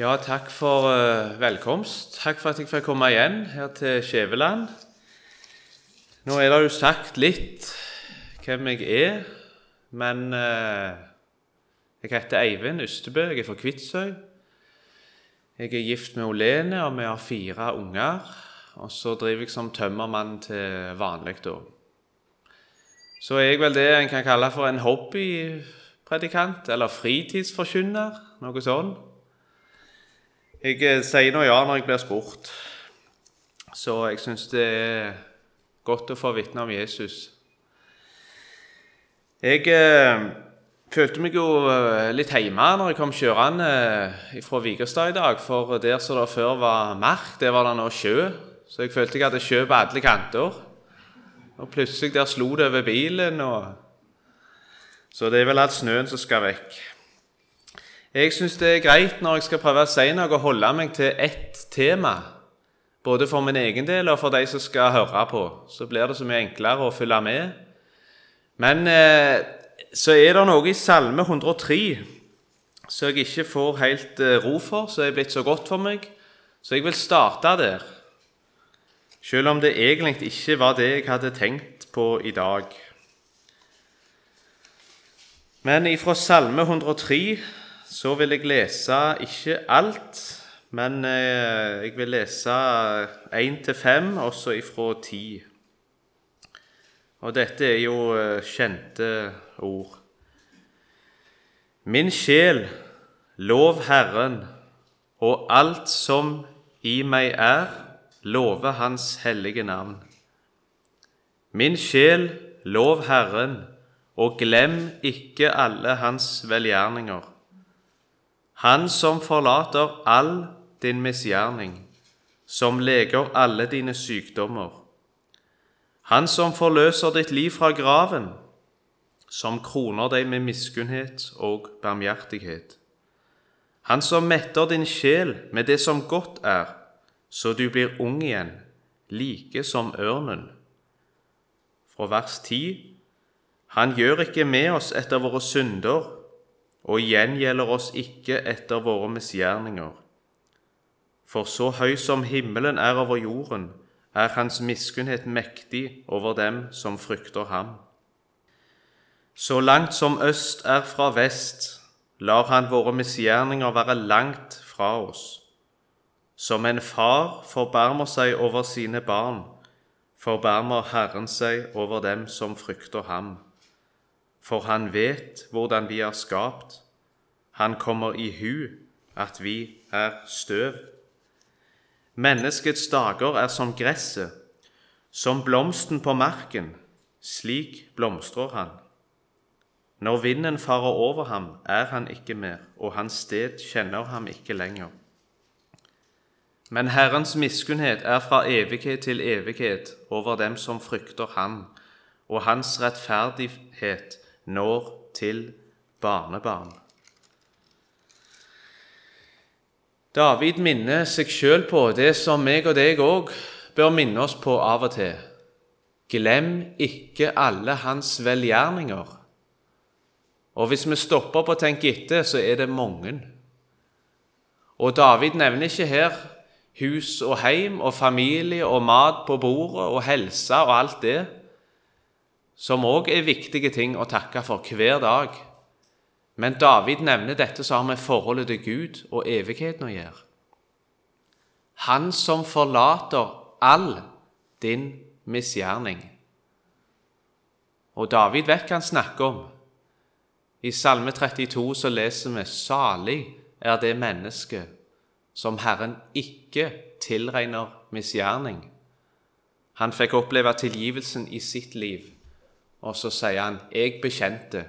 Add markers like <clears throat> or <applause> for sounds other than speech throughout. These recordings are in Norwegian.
Ja, takk for uh, velkomst. Takk for at jeg fikk komme igjen her til Skjæveland. Nå er det jo sagt litt hvem jeg er, men uh, jeg heter Eivind Ystebø, jeg er fra Kvitsøy. Jeg er gift med Olene, og vi har fire unger. Og så driver jeg som tømmermann til vanlig, da. Så er jeg vel det en kan kalle for en hobbypredikant, eller fritidsforkynner, noe sånn. Jeg eh, sier nå ja når jeg blir spurt. Så jeg syns det er godt å få vitne om Jesus. Jeg eh, følte meg jo eh, litt hjemme når jeg kom kjørende eh, fra Vigerstad i dag. For der som det før var mark, der var det nå sjø. Så jeg følte jeg hadde sjø på alle kanter. Og plutselig der slo det over bilen. og... Så det er vel alt snøen som skal vekk. Jeg syns det er greit når jeg skal prøve å si noe, å holde meg til ett tema. Både for min egen del og for de som skal høre på. Så blir det så mye enklere å følge med. Men eh, så er det noe i Salme 103 som jeg ikke får helt eh, ro for, som er blitt så godt for meg. Så jeg vil starte der. Selv om det egentlig ikke var det jeg hadde tenkt på i dag. Men ifra Salme 103 så vil jeg lese ikke alt, men eh, jeg vil lese én til fem, også ifra ti. Og dette er jo eh, kjente ord. Min sjel, lov Herren, og alt som i meg er, love Hans hellige navn. Min sjel, lov Herren, og glem ikke alle Hans velgjerninger han som forlater all din misgjerning, som leger alle dine sykdommer. Han som forløser ditt liv fra graven, som kroner deg med miskunnhet og barmhjertighet. Han som metter din sjel med det som godt er, så du blir ung igjen, like som ørnen. Fra vers 10. Han gjør ikke med oss etter våre synder, og gjengjelder oss ikke etter våre misgjerninger. For så høy som himmelen er over jorden, er hans miskunnhet mektig over dem som frykter ham. Så langt som øst er fra vest, lar han våre misgjerninger være langt fra oss. Som en far forbarmer seg over sine barn, forbarmer Herren seg over dem som frykter ham for han vet hvordan vi er skapt. Han kommer i hu at vi er støv. Menneskets dager er som gresset, som blomsten på marken. Slik blomstrer han. Når vinden farer over ham, er han ikke mer, og hans sted kjenner ham ikke lenger. Men Herrens miskunnhet er fra evighet til evighet over dem som frykter ham, og hans rettferdighet når til barnebarn. David minner seg sjøl på det som meg og deg òg bør minne oss på av og til. Glem ikke alle hans velgjerninger. Og hvis vi stopper opp og tenker etter, så er det mange. Og David nevner ikke her hus og heim og familie og mat på bordet og helse og alt det som òg er viktige ting å takke for hver dag. Men David nevner dette som har med forholdet til Gud og evigheten å gjøre. Han som forlater all din misgjerning. Og David vet hva han snakker om. I Salme 32 så leser vi salig er det mennesket som Herren ikke tilregner misgjerning. Han fikk oppleve tilgivelsen i sitt liv og så sier han, 'Jeg bekjente,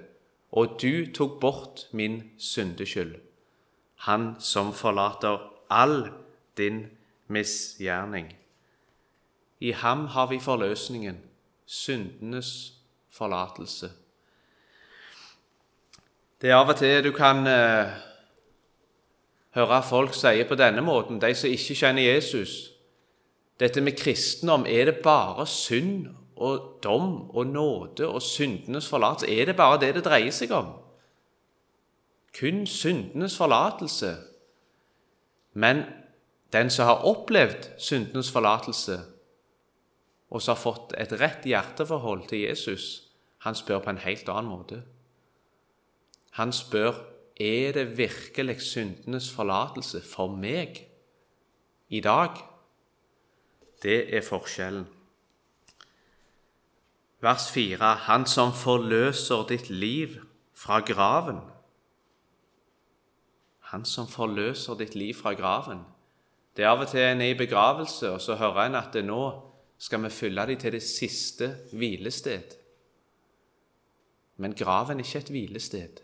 og du tok bort min syndeskyld.' Han som forlater all din misgjerning. I ham har vi forløsningen, syndenes forlatelse. Det er av og til du kan eh, høre folk si på denne måten, de som ikke kjenner Jesus Dette med kristendom, er det bare synd og dom og nåde og syndenes forlatelse. Er det bare det det dreier seg om? Kun syndenes forlatelse? Men den som har opplevd syndenes forlatelse, og som har fått et rett hjerteforhold til Jesus, han spør på en helt annen måte. Han spør er det virkelig syndenes forlatelse for meg i dag. Det er forskjellen. Vers 4.: Han som forløser ditt liv fra graven. Han som forløser ditt liv fra graven. Det er av og til en er i begravelse, og så hører en at nå skal vi fylle dem til det siste hvilested. Men graven er ikke et hvilested.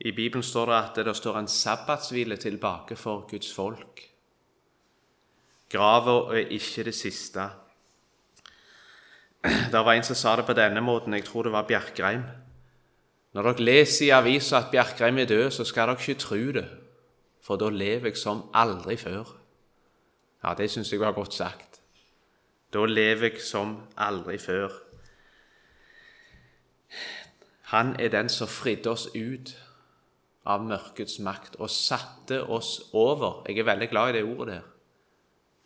I Bibelen står det at det står en sabbatshvile tilbake for Guds folk. Grava er ikke det siste. Det var en som sa det på denne måten, jeg tror det var Bjerkreim. Når dere leser i avisa at Bjerkreim er død, så skal dere ikke tro det, for da lever jeg som aldri før. Ja, det syns jeg var godt sagt. Da lever jeg som aldri før. Han er den som fridde oss ut av mørkets makt og satte oss over. Jeg er veldig glad i det ordet der.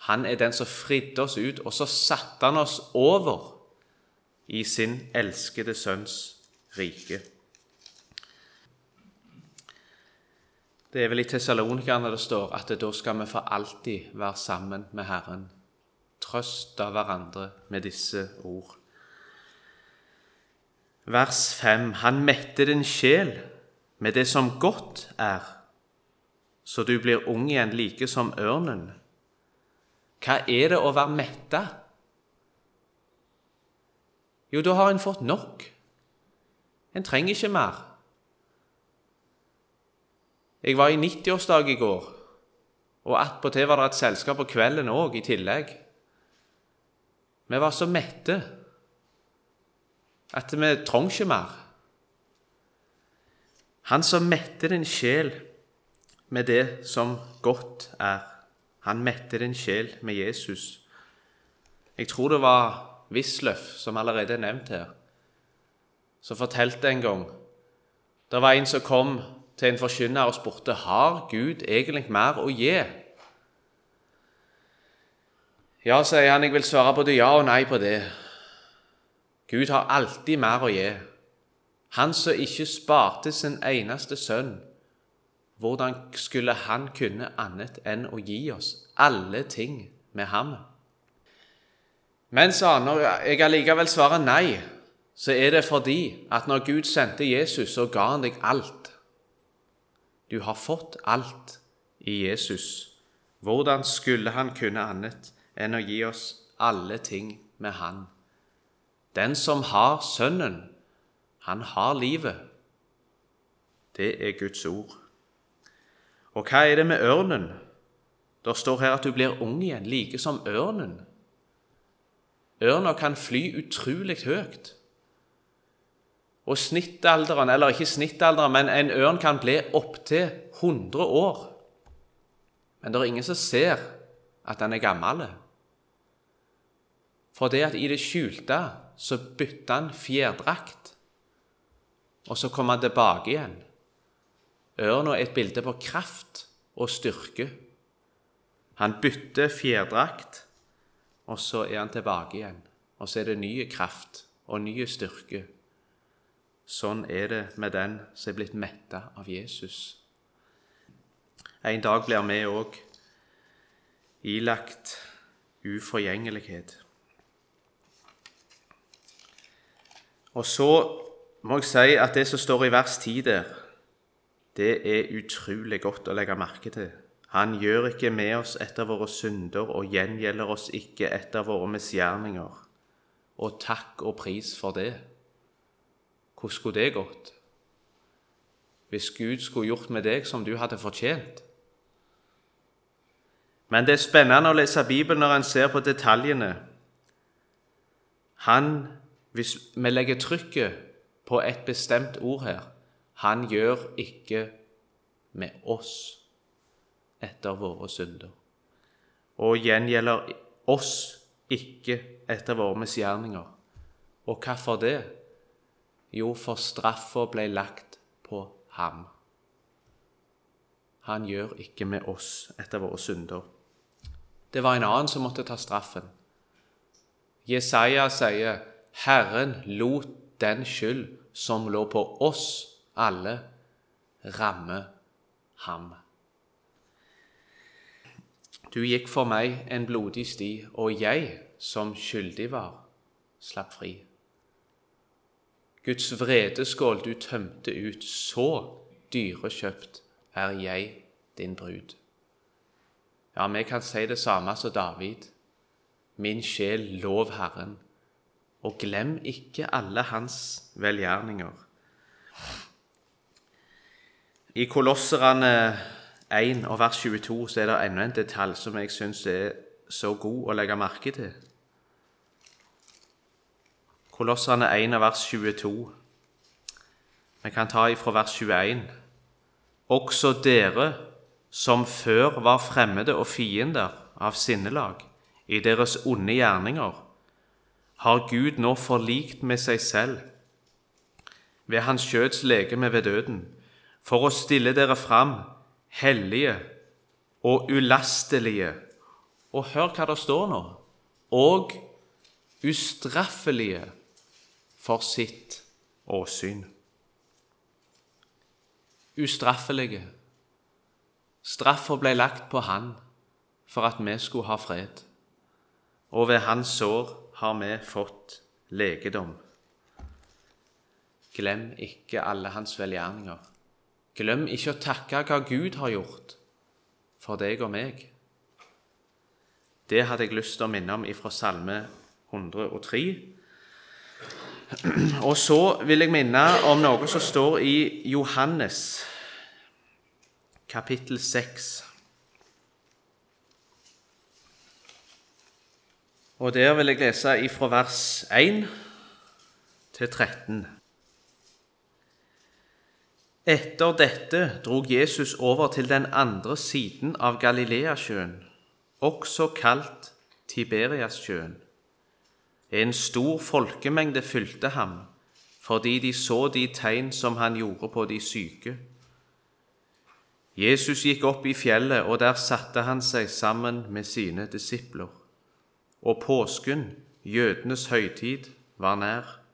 Han er den som fridde oss ut, og så satte han oss over i sin elskede sønns rike. Det er vel i Tessalonikerne det står at da skal vi for alltid være sammen med Herren. Trøst av hverandre med disse ord. Vers 5.: Han mette din sjel med det som godt er, så du blir ung igjen like som ørnen. Hva er det å være metta? Jo, da har en fått nok. En trenger ikke mer. Jeg var i 90-årsdag i går, og attpåtil var det et selskap på kvelden òg i tillegg. Vi var så mette at vi trengte ikke mer. Han som metter din sjel med det som godt er. Han metter din sjel med Jesus. Jeg tror det var Wisløff, som allerede er nevnt her, som fortalte en gang Det var en som kom til en forkynner og spurte har Gud egentlig mer å gi. Ja, sier han, jeg vil svare både ja og nei på det. Gud har alltid mer å gi. Han som ikke sparte sin eneste sønn, hvordan skulle han kunne annet enn å gi oss alle ting med ham? Men, sa han, når jeg allikevel svarer nei, så er det fordi at når Gud sendte Jesus, så ga han deg alt. Du har fått alt i Jesus. Hvordan skulle han kunne annet enn å gi oss alle ting med Han? Den som har Sønnen, han har livet. Det er Guds ord. Og hva er det med ørnen? Det står her at du blir ung igjen, like som ørnen. Ørna kan fly utrolig høyt. Og snittalderen, eller ikke snittalderen, men en ørn kan bli opptil 100 år. Men det er ingen som ser at den er gammel. For det at i det skjulte så bytter han fjærdrakt og så kommer han tilbake igjen. Ørna er et bilde på kraft og styrke. Han bytter fjærdrakt, og så er han tilbake igjen. Og så er det ny kraft og ny styrke. Sånn er det med den som er blitt metta av Jesus. En dag blir vi òg ilagt uforgjengelighet. Og så må jeg si at det som står i vers 10 der, det er utrolig godt å legge merke til. Han gjør ikke med oss etter våre synder og gjengjelder oss ikke etter våre misgjerninger. Og takk og pris for det. Hvordan skulle det gått? Hvis Gud skulle gjort med deg som du hadde fortjent? Men det er spennende å lese Bibelen når en ser på detaljene. Han, Hvis vi legger trykket på et bestemt ord her. Han gjør ikke med oss etter våre synder. Og gjengjelder oss ikke etter våre misgjerninger. Og hvorfor det? Jo, for straffa ble lagt på ham. han gjør ikke med oss etter våre synder. Det var en annen som måtte ta straffen. Jesaja sier, 'Herren lot den skyld som lå på oss alle, ramme ham'. Du gikk for meg en blodig sti, og jeg, som skyldig var, slapp fri. Guds vredeskål du tømte ut, så dyrekjøpt er jeg din brud. Ja, vi kan si det samme som David. Min sjel, lov Herren, og glem ikke alle hans velgjerninger. I Kolosserne 1 og vers 22 så er det enda en detalj som jeg syns er så god å legge merke til. Kolosserne 1 og vers 22. Vi kan ta ifra vers 21. Også dere som før var fremmede og fiender av sinnelag i deres onde gjerninger, har Gud nå forlikt med seg selv ved Hans kjøds legeme ved døden, for å stille dere fram hellige og ulastelige Og hør hva det står nå og ustraffelige for sitt åsyn. Ustraffelige. Straffa ble lagt på han for at vi skulle ha fred, og ved hans sår har vi fått legedom. Glem ikke alle hans velgjerninger. Glem ikke å takke hva Gud har gjort for deg og meg. Det hadde jeg lyst til å minne om ifra Salme 103, og så vil jeg minne om noe som står i Johannes kapittel 6. Og der vil jeg lese ifra vers 1 til 13. Etter dette drog Jesus over til den andre siden av Galileasjøen, også kalt Tiberiassjøen. En stor folkemengde fylte ham, fordi de så de tegn som han gjorde på de syke. Jesus gikk opp i fjellet, og der satte han seg sammen med sine disipler. Og påsken, jødenes høytid, var nær.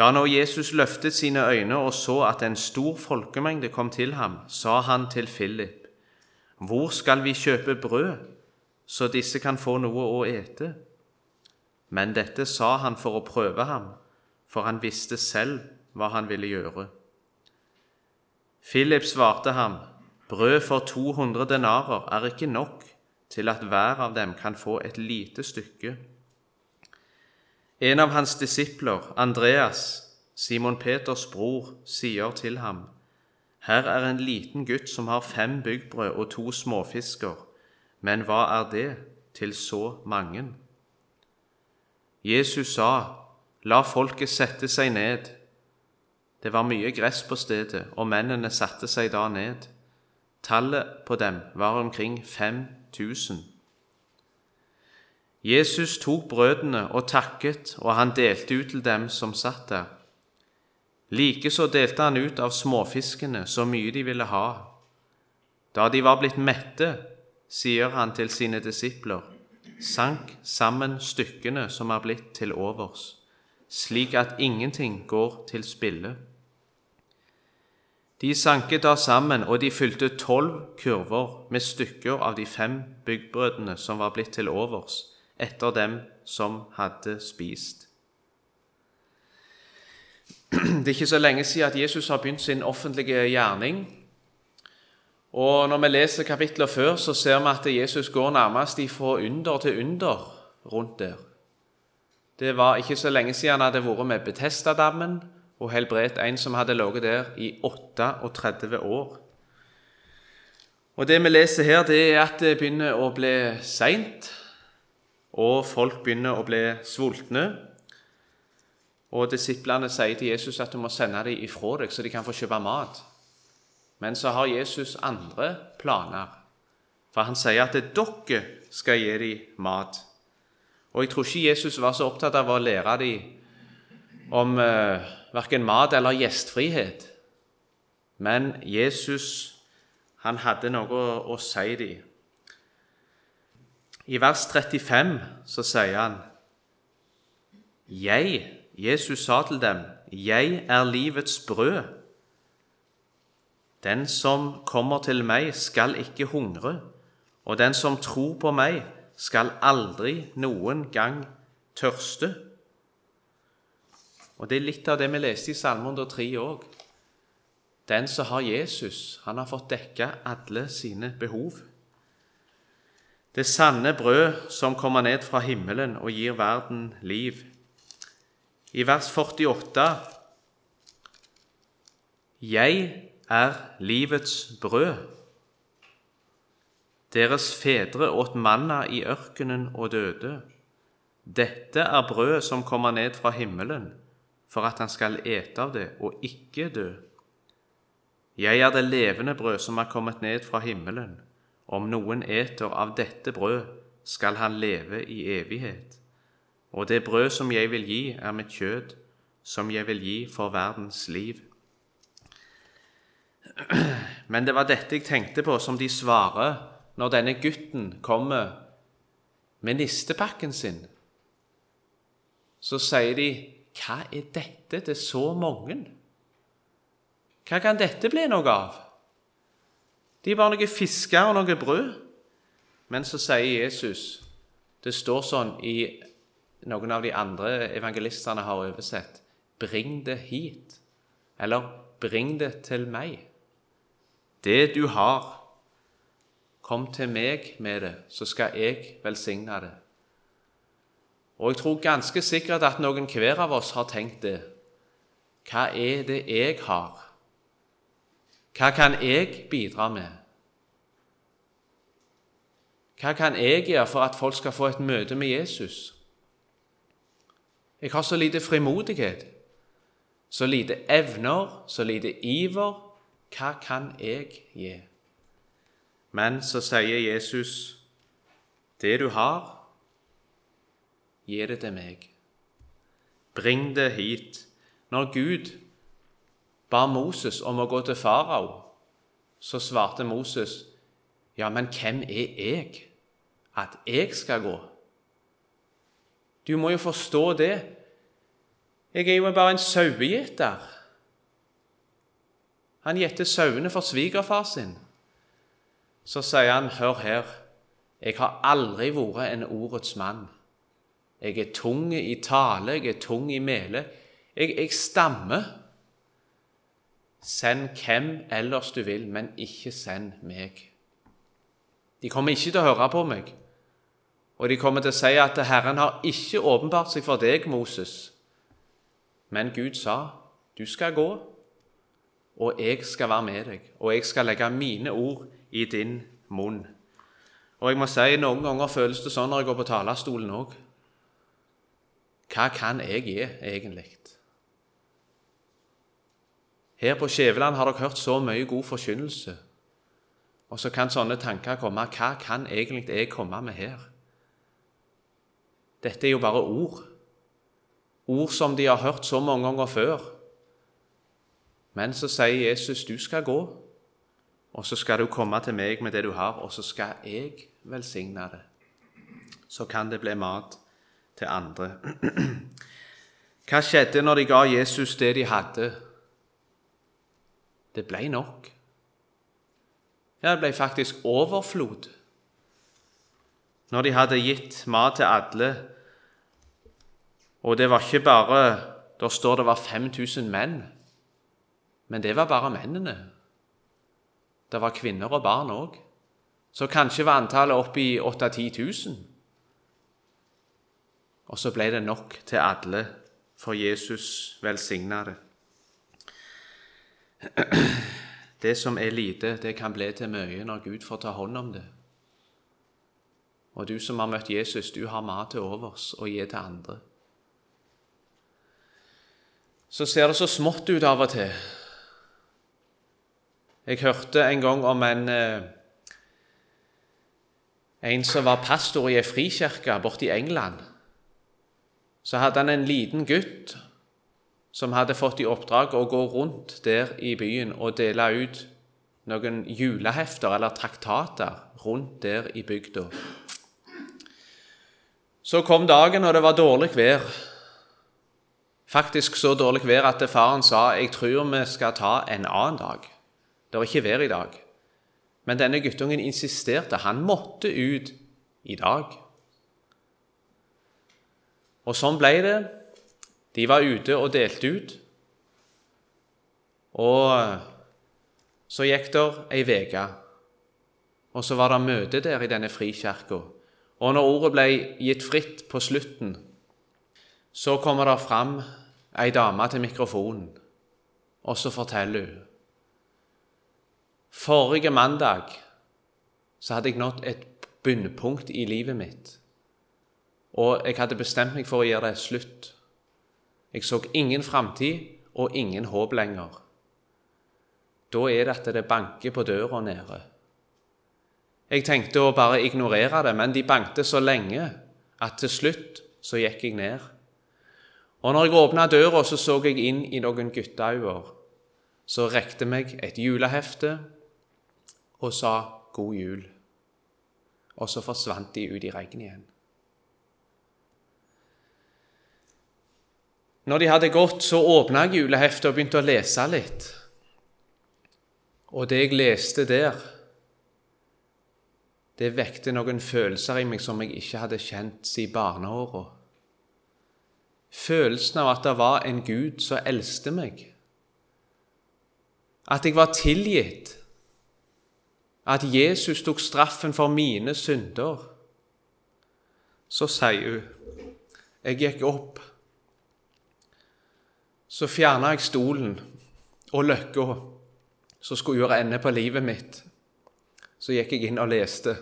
Da nå Jesus løftet sine øyne og så at en stor folkemengde kom til ham, sa han til Philip, Hvor skal vi kjøpe brød, så disse kan få noe å ete? Men dette sa han for å prøve ham, for han visste selv hva han ville gjøre. Philip svarte ham, Brød for 200 denarer er ikke nok til at hver av dem kan få et lite stykke. En av hans disipler, Andreas, Simon Peters bror, sier til ham, Her er en liten gutt som har fem byggbrød og to småfisker, men hva er det til så mange? Jesus sa, La folket sette seg ned. Det var mye gress på stedet, og mennene satte seg da ned. Tallet på dem var omkring 5000. Jesus tok brødene og takket, og han delte ut til dem som satt der. Likeså delte han ut av småfiskene så mye de ville ha. Da de var blitt mette, sier han til sine disipler, sank sammen stykkene som er blitt til overs, slik at ingenting går til spille. De sanket da sammen, og de fylte tolv kurver med stykker av de fem byggbrødene som var blitt til overs, etter dem som hadde spist. Det er ikke så lenge siden at Jesus har begynt sin offentlige gjerning. Og Når vi leser kapitler før, så ser vi at Jesus går nærmest fra under til under rundt der. Det var ikke så lenge siden han hadde vært med Betestadammen og helbredt en som hadde ligget der i 38 år. Og Det vi leser her, det er at det begynner å bli seint, og folk begynner å bli sultne. Og Disiplene sier til Jesus at du må sende dem ifra deg, så de kan få kjøpe mat. Men så har Jesus andre planer. For han sier at dere skal gi dem mat. Og jeg tror ikke Jesus var så opptatt av å lære dem om eh, verken mat eller gjestfrihet. Men Jesus Han hadde noe å, å si dem. I vers 35 så sier han Jeg, Jesus sa til dem, jeg er livets brød. Den som kommer til meg, skal ikke hungre, og den som tror på meg, skal aldri noen gang tørste. Og Det er litt av det vi leste i Salme 103 òg. Den som har Jesus, han har fått dekka alle sine behov. Det sanne brød som kommer ned fra himmelen og gir verden liv. I vers 48 Jeg er livets brød. Deres fedre åt manna i ørkenen og døde. Dette er brød som kommer ned fra himmelen, for at han skal ete av det og ikke dø. Jeg er det levende brød som er kommet ned fra himmelen. Om noen eter av dette brød, skal han leve i evighet. Og det brød som jeg vil gi, er mitt kjød, som jeg vil gi for verdens liv. Men det var dette jeg tenkte på, som de svarer når denne gutten kommer med nistepakken sin. Så sier de hva er dette til så mange? Hva kan dette bli noe av? De er bare noe fisker og noe brød. Men så sier Jesus Det står sånn i noen av de andre evangelistene har oversett Bring det hit. Eller bring det til meg. Det du har, kom til meg med det, så skal jeg velsigne det. Og jeg tror ganske sikkert at noen hver av oss har tenkt det. Hva er det jeg har? Hva kan jeg bidra med? Hva kan jeg gjøre for at folk skal få et møte med Jesus? Jeg har så lite frimodighet, så lite evner, så lite iver. Hva kan jeg gi? Men så sier Jesus, det du har, Gi det til meg. Bring det hit. Når Gud ba Moses om å gå til farao, så svarte Moses, ja, men hvem er jeg, at jeg skal gå? Du må jo forstå det. Jeg er jo bare en sauegjeter. Han gjetter sauene for svigerfar sin. Så sier han, hør her, jeg har aldri vært en ordets mann. Jeg er tung i tale, jeg er tung i mele. Jeg, jeg stammer. Send hvem ellers du vil, men ikke send meg. De kommer ikke til å høre på meg, og de kommer til å si at Herren har ikke åpenbart seg for deg, Moses. Men Gud sa, du skal gå, og jeg skal være med deg, og jeg skal legge mine ord i din munn. Og jeg må si, Noen ganger føles det sånn når jeg går på talerstolen òg. Hva kan jeg gi, egentlig? Her på Skjæveland har dere hørt så mye god forkynnelse. Og så kan sånne tanker komme. Hva kan egentlig jeg komme med her? Dette er jo bare ord. Ord som de har hørt så mange ganger før. Men så sier Jesus, du skal gå, og så skal du komme til meg med det du har, og så skal jeg velsigne det. Så kan det bli mat til andre. <clears throat> Hva skjedde når de ga Jesus det de hadde? Det ble nok. Ja, det ble faktisk overflod. Når de hadde gitt mat til alle, og det var ikke bare Der står det var 5000 menn, men det var bare mennene. Det var kvinner og barn òg. Så kanskje var antallet oppe i 8000-10 000. Og så ble det nok til alle, for Jesus velsigna det. <clears throat> Det som er lite, det kan bli til mye når Gud får ta hånd om det. Og du som har møtt Jesus, du har mat til overs å gi til andre. Så ser det så smått ut av og til. Jeg hørte en gang om en eh, en som var pastor i ei frikirke borte i England så hadde han en liten gutt som hadde fått i oppdrag å gå rundt der i byen og dele ut noen julehefter eller traktater rundt der i bygda. Så kom dagen, og det var dårlig vær. Faktisk så dårlig vær at faren sa jeg tror vi skal ta en annen dag. Det var ikke vær i dag. Men denne guttungen insisterte. Han måtte ut i dag. Og sånn ble det. De var ute og delte ut. Og så gikk det ei uke, og så var det møte der i denne frikirka. Og når ordet ble gitt fritt på slutten, så kommer det fram ei dame til mikrofonen, og så forteller hun Forrige mandag så hadde jeg nådd et bunnpunkt i livet mitt, og jeg hadde bestemt meg for å gjøre det slutt. Jeg så ingen framtid og ingen håp lenger. Da er det at det banker på døra nede. Jeg tenkte å bare ignorere det, men de bankte så lenge at til slutt så gikk jeg ned. Og når jeg åpna døra, så så jeg inn i noen gutteøyne som rekte meg et julehefte og sa 'God jul'. Og så forsvant de ut i regnet igjen. Når de hadde gått, så åpna jeg juleheftet og begynte å lese litt. Og det jeg leste der, det vekte noen følelser i meg som jeg ikke hadde kjent siden barneåra. Følelsen av at det var en Gud som eldste meg. At jeg var tilgitt. At Jesus tok straffen for mine synder. Så sier hun Jeg gikk opp. Så fjerna jeg stolen og løkka som skulle gjøre ende på livet mitt. Så gikk jeg inn og leste.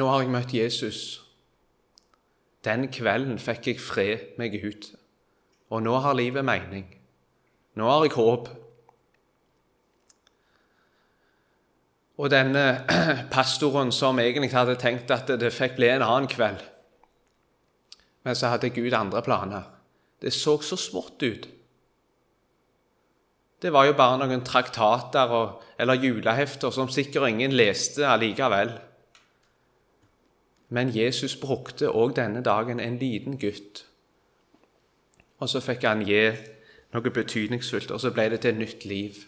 Nå har jeg møtt Jesus. Den kvelden fikk jeg fred med Gud. Og nå har livet mening. Nå har jeg håp. Og denne <clears throat> pastoren som egentlig hadde tenkt at det fikk bli en annen kveld Men så hadde Gud andre planer. Det så så smått ut. Det var jo bare noen traktater og, eller julehefter som sikkert ingen leste allikevel. Men Jesus brukte òg denne dagen en liten gutt. Og så fikk han gi noe betydningsfullt, og så ble det til nytt liv.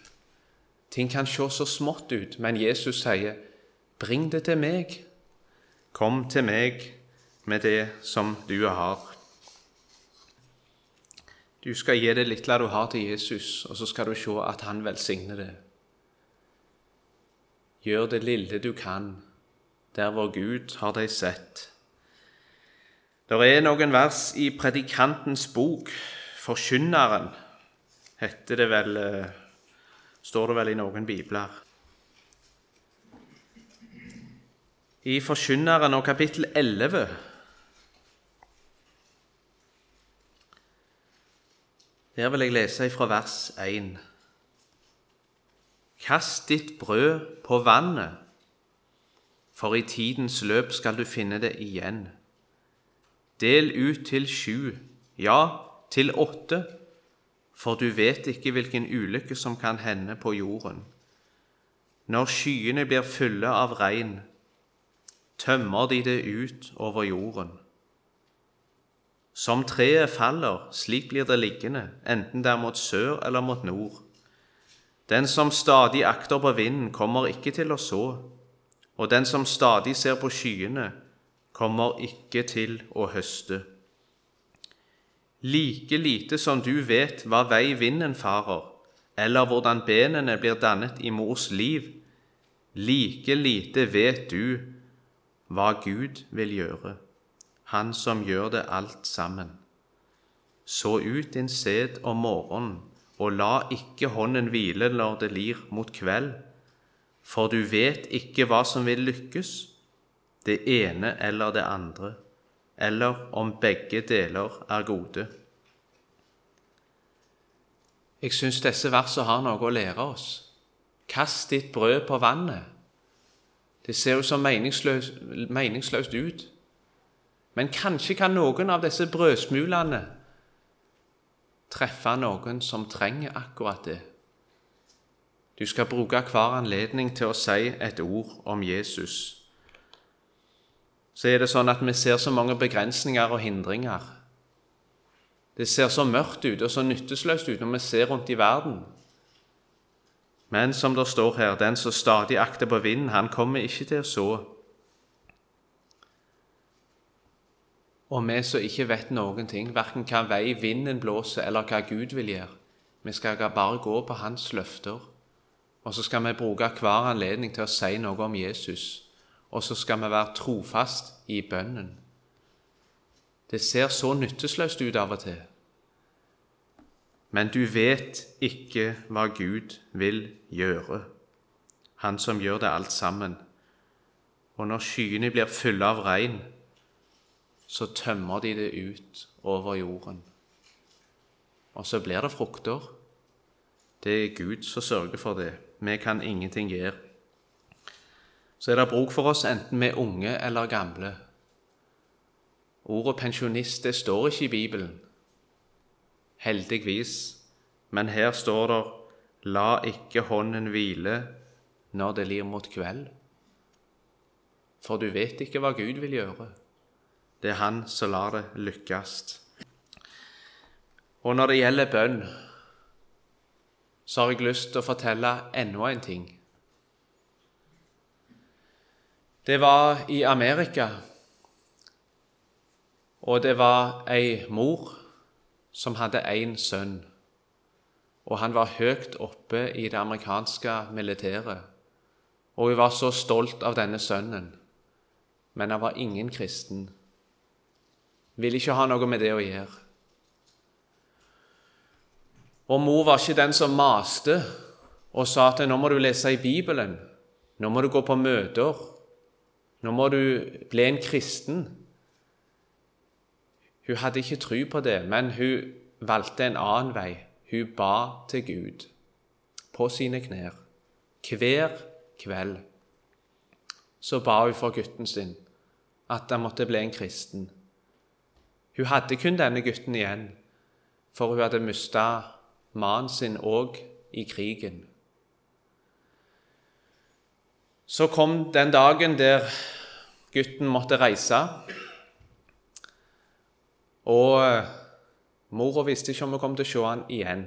Ting kan se så smått ut, men Jesus sier, 'Bring det til meg'. Kom til meg med det som du har. Du skal gi det lille du har, til Jesus, og så skal du se at han velsigner det. Gjør det lille du kan, der hvor Gud har deg sett. Det er noen vers i Predikantens bok, Forkynneren, heter det vel, eh, står det vel i noen bibler. I Forkynneren og kapittel 11 Der vil jeg lese fra vers 1. Kast ditt brød på vannet, for i tidens løp skal du finne det igjen. Del ut til sju, ja, til åtte, for du vet ikke hvilken ulykke som kan hende på jorden. Når skyene blir fulle av regn, tømmer de det ut over jorden. Som treet faller, slik blir det liggende, enten det er mot sør eller mot nord. Den som stadig akter på vinden, kommer ikke til å så, og den som stadig ser på skyene, kommer ikke til å høste. Like lite som du vet hva vei vinden farer, eller hvordan benene blir dannet i mors liv, like lite vet du hva Gud vil gjøre han som gjør det alt sammen. Så ut din sæd om morgenen, og la ikke hånden hvile når det lir mot kveld, for du vet ikke hva som vil lykkes, det ene eller det andre, eller om begge deler er gode. Jeg syns disse versene har noe å lære oss. Kast ditt brød på vannet. Det ser jo så meningsløst, meningsløst ut. Men kanskje kan noen av disse brødsmulene treffe noen som trenger akkurat det. Du skal bruke hver anledning til å si et ord om Jesus. Så er det sånn at vi ser så mange begrensninger og hindringer. Det ser så mørkt ut og så nytteløst ut når vi ser rundt i verden. Men som det står her, den som stadig akter på vinden, han kommer ikke til å så. Og vi som ikke vet noen ting, verken hva vei vinden blåser, eller hva Gud vil gjøre, vi skal bare gå på Hans løfter. Og så skal vi bruke hver anledning til å si noe om Jesus. Og så skal vi være trofast i bønnen. Det ser så nytteløst ut av og til. Men du vet ikke hva Gud vil gjøre, Han som gjør det alt sammen. Og når skyene blir fulle av regn, så tømmer de det ut over jorden. Og så blir det frukter. Det er Gud som sørger for det. Vi kan ingenting gjøre. Så er det bruk for oss enten vi er unge eller gamle. Ordet pensjonist det står ikke i Bibelen, heldigvis, men her står det 'La ikke hånden hvile når det lir mot kveld'. For du vet ikke hva Gud vil gjøre. Det er Han som lar det lykkes. Og når det gjelder bønn, så har jeg lyst til å fortelle enda en ting. Det var i Amerika, og det var ei mor som hadde én sønn. Og han var høyt oppe i det amerikanske militæret. Og hun var så stolt av denne sønnen, men han var ingen kristen. Ville ikke ha noe med det å gjøre. Og mor var ikke den som maste og sa at nå må du lese i Bibelen, nå må du gå på møter, nå må du bli en kristen. Hun hadde ikke tro på det, men hun valgte en annen vei. Hun ba til Gud på sine knær hver kveld. Så ba hun for gutten sin at han måtte bli en kristen. Hun hadde kun denne gutten igjen, for hun hadde mista mannen sin òg i krigen. Så kom den dagen der gutten måtte reise. Og eh, mora visste ikke om hun kom til å se han igjen.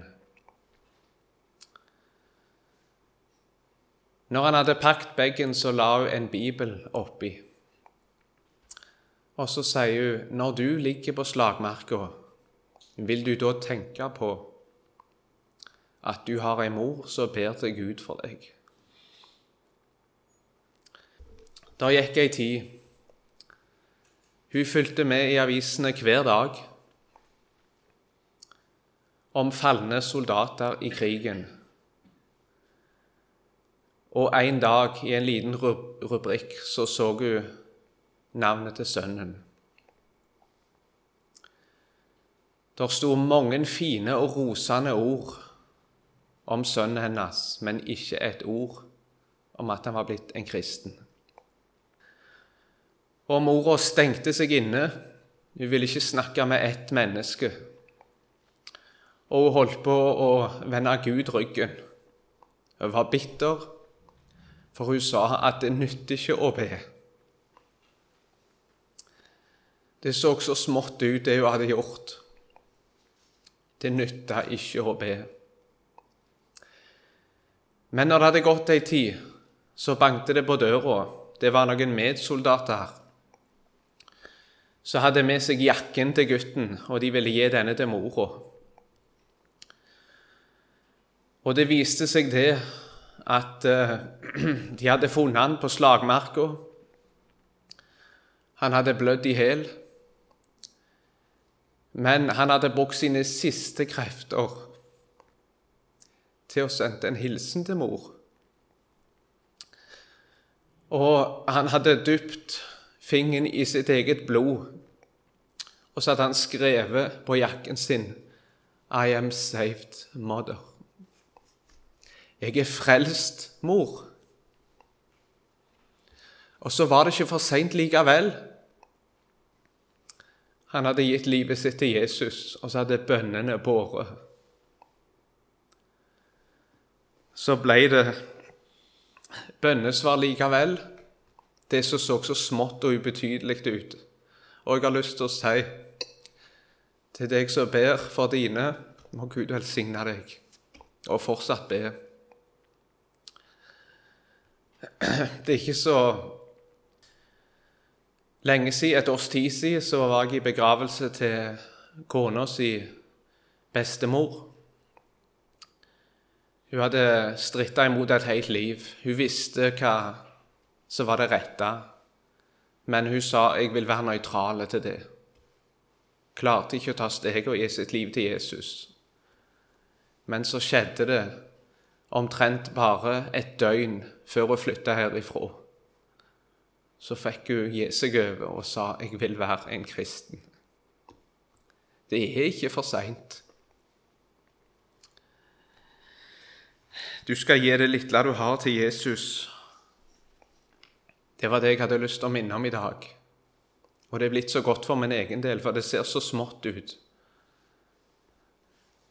Når han hadde pakket bagen, så la hun en bibel oppi. Og så sier hun, 'Når du ligger på slagmarka, vil du da tenke på at du har ei mor som ber til Gud for deg. Der gikk ei tid. Hun fulgte med i avisene hver dag om falne soldater i krigen. Og en dag, i en liten rubrikk, så så hun navnet til sønnen. Der sto mange fine og rosende ord om sønnen hennes, men ikke et ord om at han var blitt en kristen. Og mora stengte seg inne. Hun ville ikke snakke med ett menneske. Og hun holdt på å vende Gud ryggen. Hun var bitter, for hun sa at det nytter ikke å be. Det så så smått ut, det hun hadde gjort. Det nytta ikke å be. Men når det hadde gått ei tid, så bankte det på døra. Det var noen medsoldater her. Så hadde med seg jakken til gutten, og de ville gi denne til mora. Og det viste seg det at uh, <clears throat> de hadde funnet han på slagmarka. Han hadde blødd i hæl. Men han hadde brukt sine siste krefter til å sende en hilsen til mor. Og han hadde dypt fingeren i sitt eget blod, og så hadde han skrevet på jakken sin I am saved, mother. Jeg er frelst, mor. Og så var det ikke for seint likevel. Han hadde gitt livet sitt til Jesus, og så hadde bønnene båret så ble det bønnesvar likevel. Det som så så smått og ubetydelig ut. Og jeg har lyst til å si til deg som ber for dine, må Gud velsigne deg, og fortsatt be. Det er ikke så lenge siden, et års tid siden, så var jeg i begravelse til kona si bestemor. Hun hadde stritta imot et helt liv. Hun visste hva som var det rette, men hun sa 'jeg vil være nøytral til det'. Klarte ikke å ta steget og gi sitt liv til Jesus. Men så skjedde det omtrent bare et døgn før hun flytta herifra. Så fikk hun gi seg over og sa 'jeg vil være en kristen'. Det er ikke for seint. Du skal gi det lille du har, til Jesus. Det var det jeg hadde lyst til å minne om i dag. Og det er blitt så godt for min egen del, for det ser så smått ut.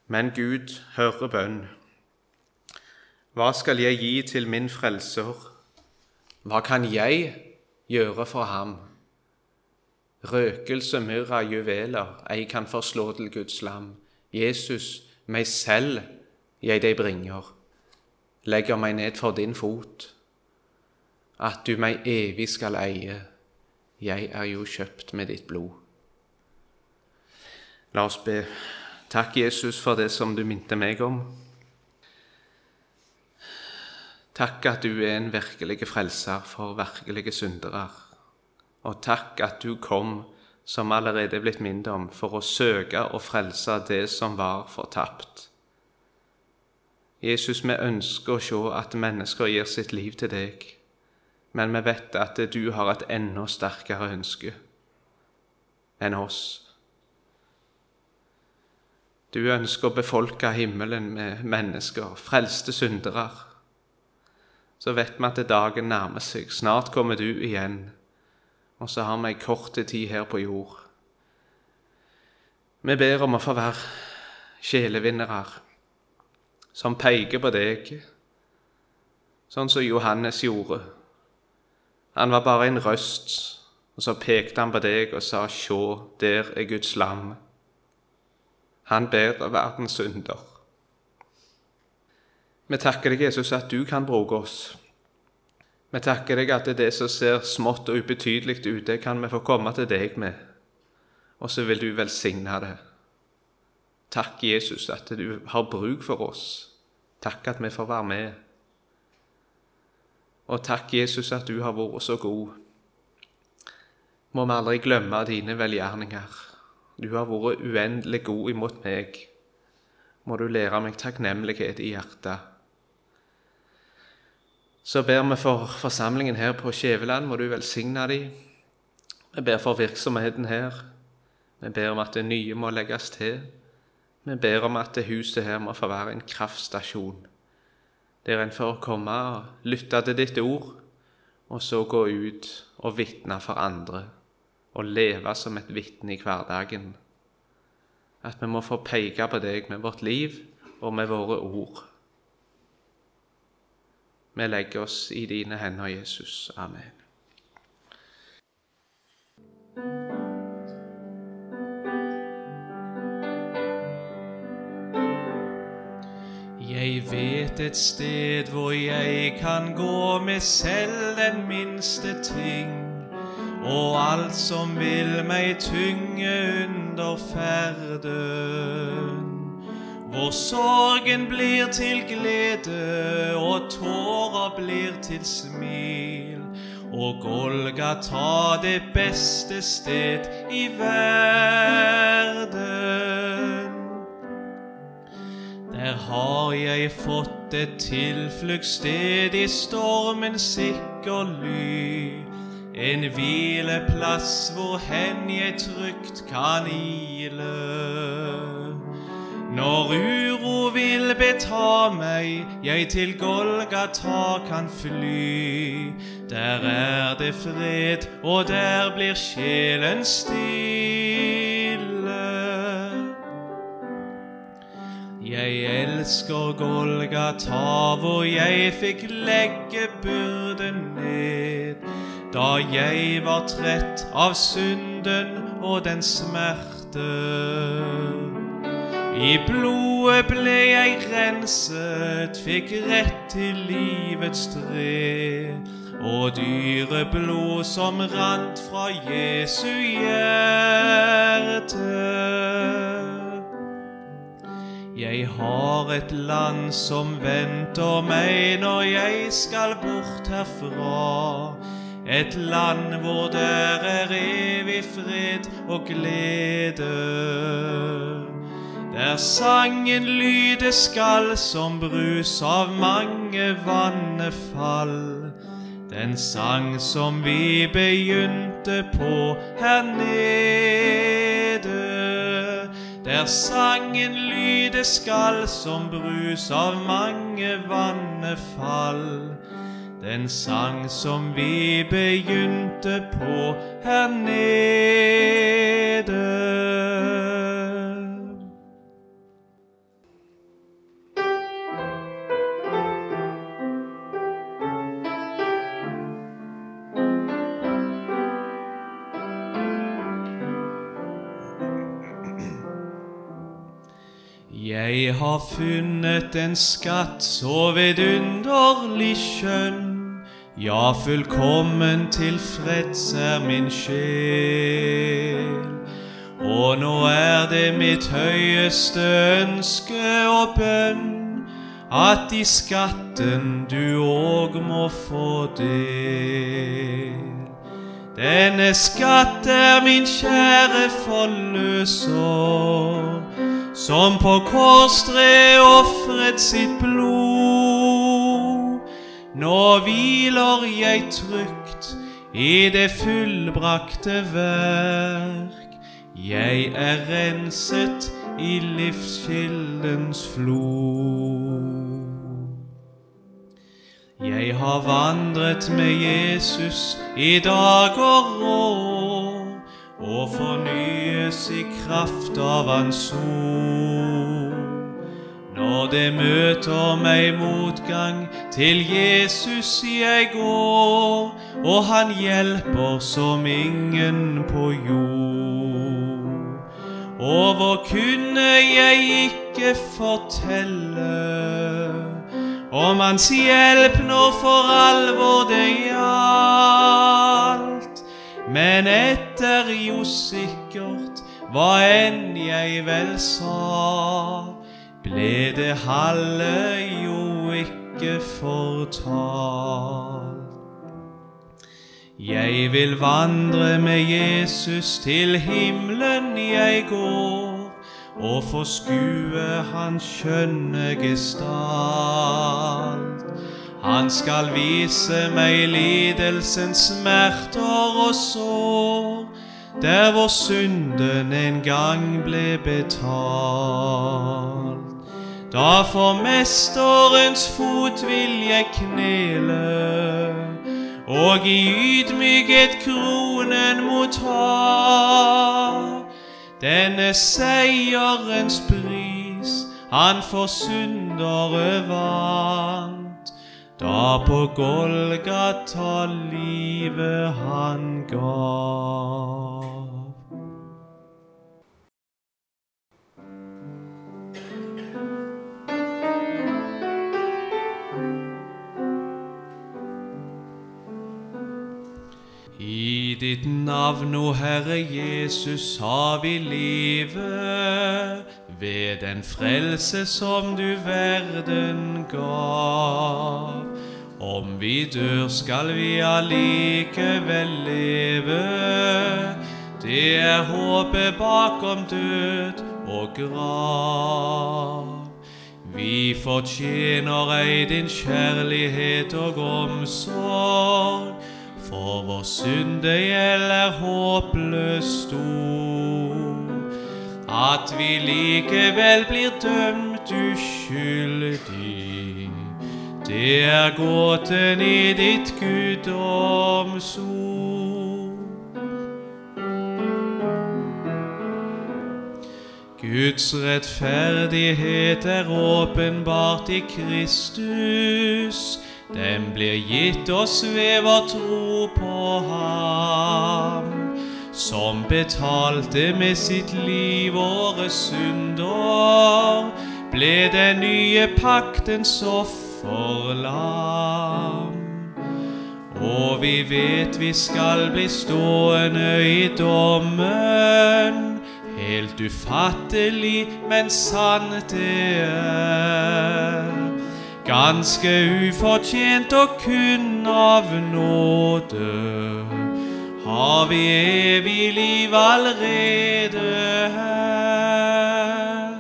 Men Gud hører bønn. Hva skal jeg gi til min frelser? Hva kan jeg gjøre for ham? Røkelse, myrra, juveler, ei kan forslå til Guds lam. Jesus, meg selv jeg deg bringer legger meg ned for din fot, at du meg evig skal eie, jeg er jo kjøpt med ditt blod. La oss be. Takk, Jesus, for det som du minte meg om. Takk at du er en virkelig frelser for virkelige syndere. Og takk at du kom, som allerede er blitt minnet om, for å søke og frelse det som var fortapt. Jesus, vi ønsker å se at mennesker gir sitt liv til deg, men vi vet at du har et enda sterkere ønske enn oss. Du ønsker å befolke himmelen med mennesker, frelste syndere. Så vet vi at dagen nærmer seg. Snart kommer du igjen, og så har vi ei kort tid her på jord. Vi ber om å få være sjelevinnere som peker på deg, sånn som Johannes gjorde. Han var bare en røst, og så pekte han på deg og sa, Sjå, der er Guds lam. Han ber verdens synder. Vi takker deg, Jesus, at du kan bruke oss. Vi takker deg at det, som ser smått og ubetydelig ut, det kan vi få komme til deg med, og så vil du velsigne det. Takk, Jesus, at du har bruk for oss. Takk at vi får være med. Og takk, Jesus, at du har vært så god. Må vi aldri glemme dine velgjerninger. Du har vært uendelig god imot meg. Må du lære meg takknemlighet i hjertet. Så ber vi for forsamlingen her på Skjæveland. Må du velsigne dem. Vi ber for virksomheten her. Vi ber om at det nye må legges til. Vi ber om at det huset her må få være en kraftstasjon, der en får komme og lytte til ditt ord, og så gå ut og vitne for andre, og leve som et vitne i hverdagen. At vi må få peke på deg med vårt liv og med våre ord. Vi legger oss i dine hender, Jesus. Amen. Jeg vet et sted hvor jeg kan gå med selv den minste ting, og alt som vil meg tynge under ferden. Hvor sorgen blir til glede, og tårer blir til smil. Og Golgata det beste sted i verden. Der har jeg fått et tilfluktssted i stormens sikker ly. En hvileplass hvor hen jeg trygt kan ile. Når uro vil beta meg, jeg til Golgata kan fly. Der er det fred, og der blir sjelen stille. Jeg elsker Golgata, hvor jeg fikk legge byrden ned. Da jeg var trett av synden og den smerte. I blodet ble jeg renset, fikk rett til livets tre. Og dyre blod som rant fra Jesu hjerte. Jeg har et land som venter meg når jeg skal bort herfra. Et land hvor der er evig fred og glede. Der sangen lyde skal som brus av mange vannefall. Den sang som vi begynte på her nede. Der sangen lyde skal som brus av mange vannefall. Den sang som vi begynte på her nede. Har funnet en skatt så vidunderlig skjønn. Ja, fullkommen tilfreds er min sjel. Og nå er det mitt høyeste ønske og bønn at i skatten du òg må få del. Denne skatt er min kjære forløser som på korstre ofret sitt blod. Nå hviler jeg trygt i det fullbrakte verk. Jeg er renset i livskildens flod. Jeg har vandret med Jesus i dag og år og fornyes i kraft av Hans ord. Når det møter meg motgang, til Jesus jeg går, og han hjelper som ingen på jord. Og hvor kunne jeg ikke fortelle om hans hjelp når for alvor det gjaldt? Men etter jo sikkert hva enn jeg vel sa, ble det halve jo ikke fortalt. Jeg vil vandre med Jesus til himmelen jeg går, og få skue hans skjønne gestalt. Han skal vise meg lidelsens smerter og sår, der hvor synden en gang ble betalt. Da for mesterens fot vil jeg knele, og i ydmykhet kronen motta. Denne seierens pris han for syndere vant. Da på Golgata livet han gav. I ditt navn, o Herre Jesus, har vi livet ved den frelse som du verden gav. Om vi dør, skal vi allikevel leve. Det er håpet bakom død og grav. Vi fortjener ei din kjærlighet og omsorg, for vår synde gjelder håpløst stor. At vi likevel blir dømt uskyldig, det er gåten i ditt guddomsord. Guds rettferdighet er åpenbart i Kristus. Den blir gitt oss ved vår tro på Ham, som betalte med sitt liv våre synder, ble den nye paktens offerlam. Og vi vet vi skal bli stående i dommen, helt ufattelig, men sant det er. Ganske ufortjent og kun av nåde har vi evig liv allerede her.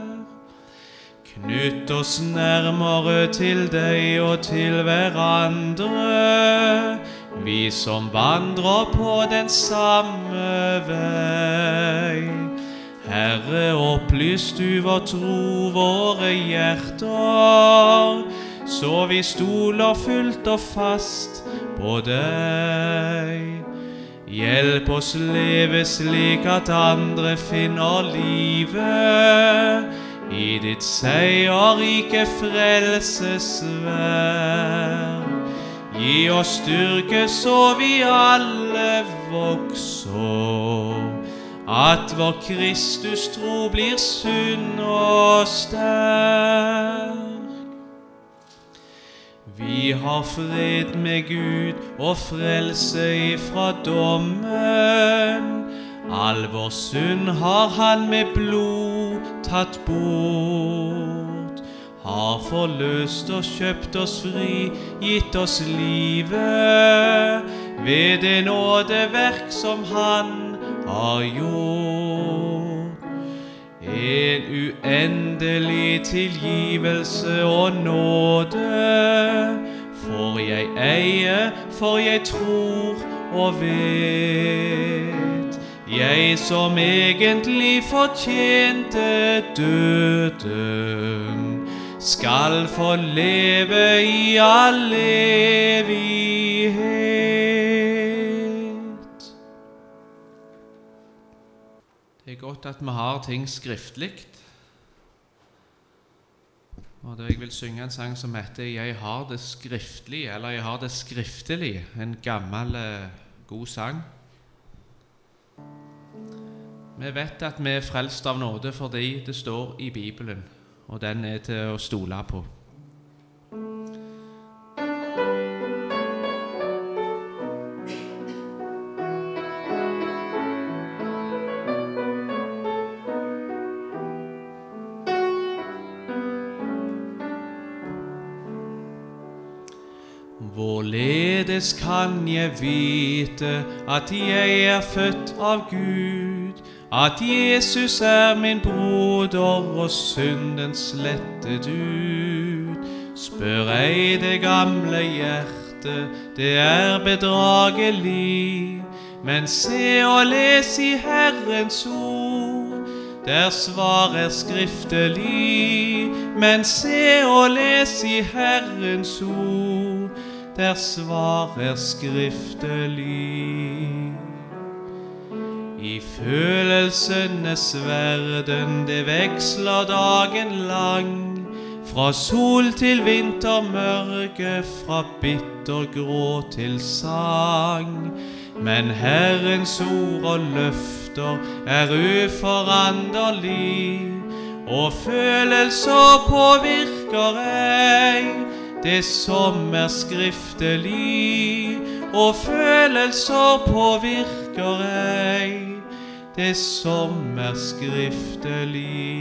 Knytt oss nærmere til deg og til hverandre, vi som vandrer på den samme vei. Herre, opplys du vår tro, våre hjerter, så vi stoler fullt og fast på deg. Hjelp oss leve slik at andre finner livet i ditt seierrike frelsesverd. Gi oss styrke så vi alle vokser, at vår Kristus tro blir sunn og sterk. Vi har fred med Gud og frelse ifra dommen. All vår synd har Han med blod tatt bort. Har forløst oss, kjøpt oss fri, gitt oss livet ved det nådeverk som Han har gjort. En uendelig tilgivelse og nåde får jeg eie, for jeg tror og vet. Jeg som egentlig fortjente døden, skal få leve i all evighet. Det er godt at vi har ting skriftlig. Og da Jeg vil synge en sang som heter 'Jeg har det skriftlig', eller 'Jeg har det skriftlig', En gammel, eh, god sang. Vi vet at vi er frelst av nåde fordi det står i Bibelen, og den er til å stole på. Hvorledes kan jeg vite at jeg er født av Gud, at Jesus er min broder og synden slettet ut? Spør ei det gamle hjertet, det er bedragelig. Men se og les i Herrens ord, der svar er skriftelig. Men se og les i Herrens ord, der svar er skriftelig. I følelsenes verden det veksler dagen lang, fra sol til vintermørke, fra bittergrå til sang. Men Herrens ord og løfter er uforanderlig, og følelser påvirker ei det som er skriftelig, og følelser påvirker ei det som er skriftelig.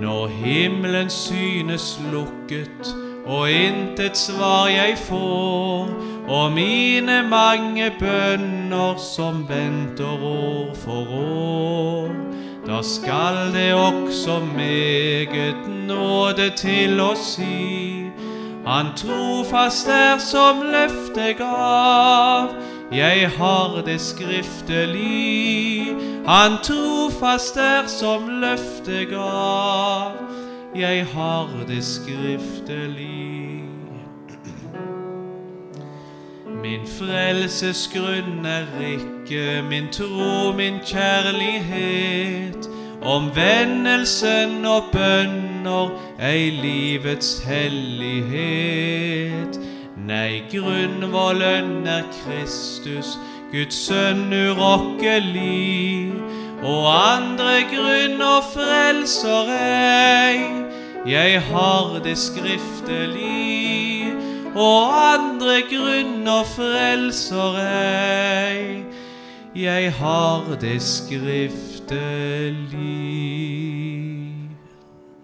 Når himmelen synes lukket, og intet svar jeg får, og mine mange bønner som venter år for år, da skal det også meget nåde til å si. Han trofast er som løftet gav, jeg har det skriftelig. Han trofast er som løftet gav, jeg har det skriftelig. Min frelsesgrunn er ikke min tro, min kjærlighet, omvendelsen og bønner, ei livets hellighet. Nei, grunnvollen er Kristus, Guds sønn urokkelig, og andre grunner frelser ei. Jeg har det skriftelig, og andre grunner frelser ei. Jeg har det skriftelig.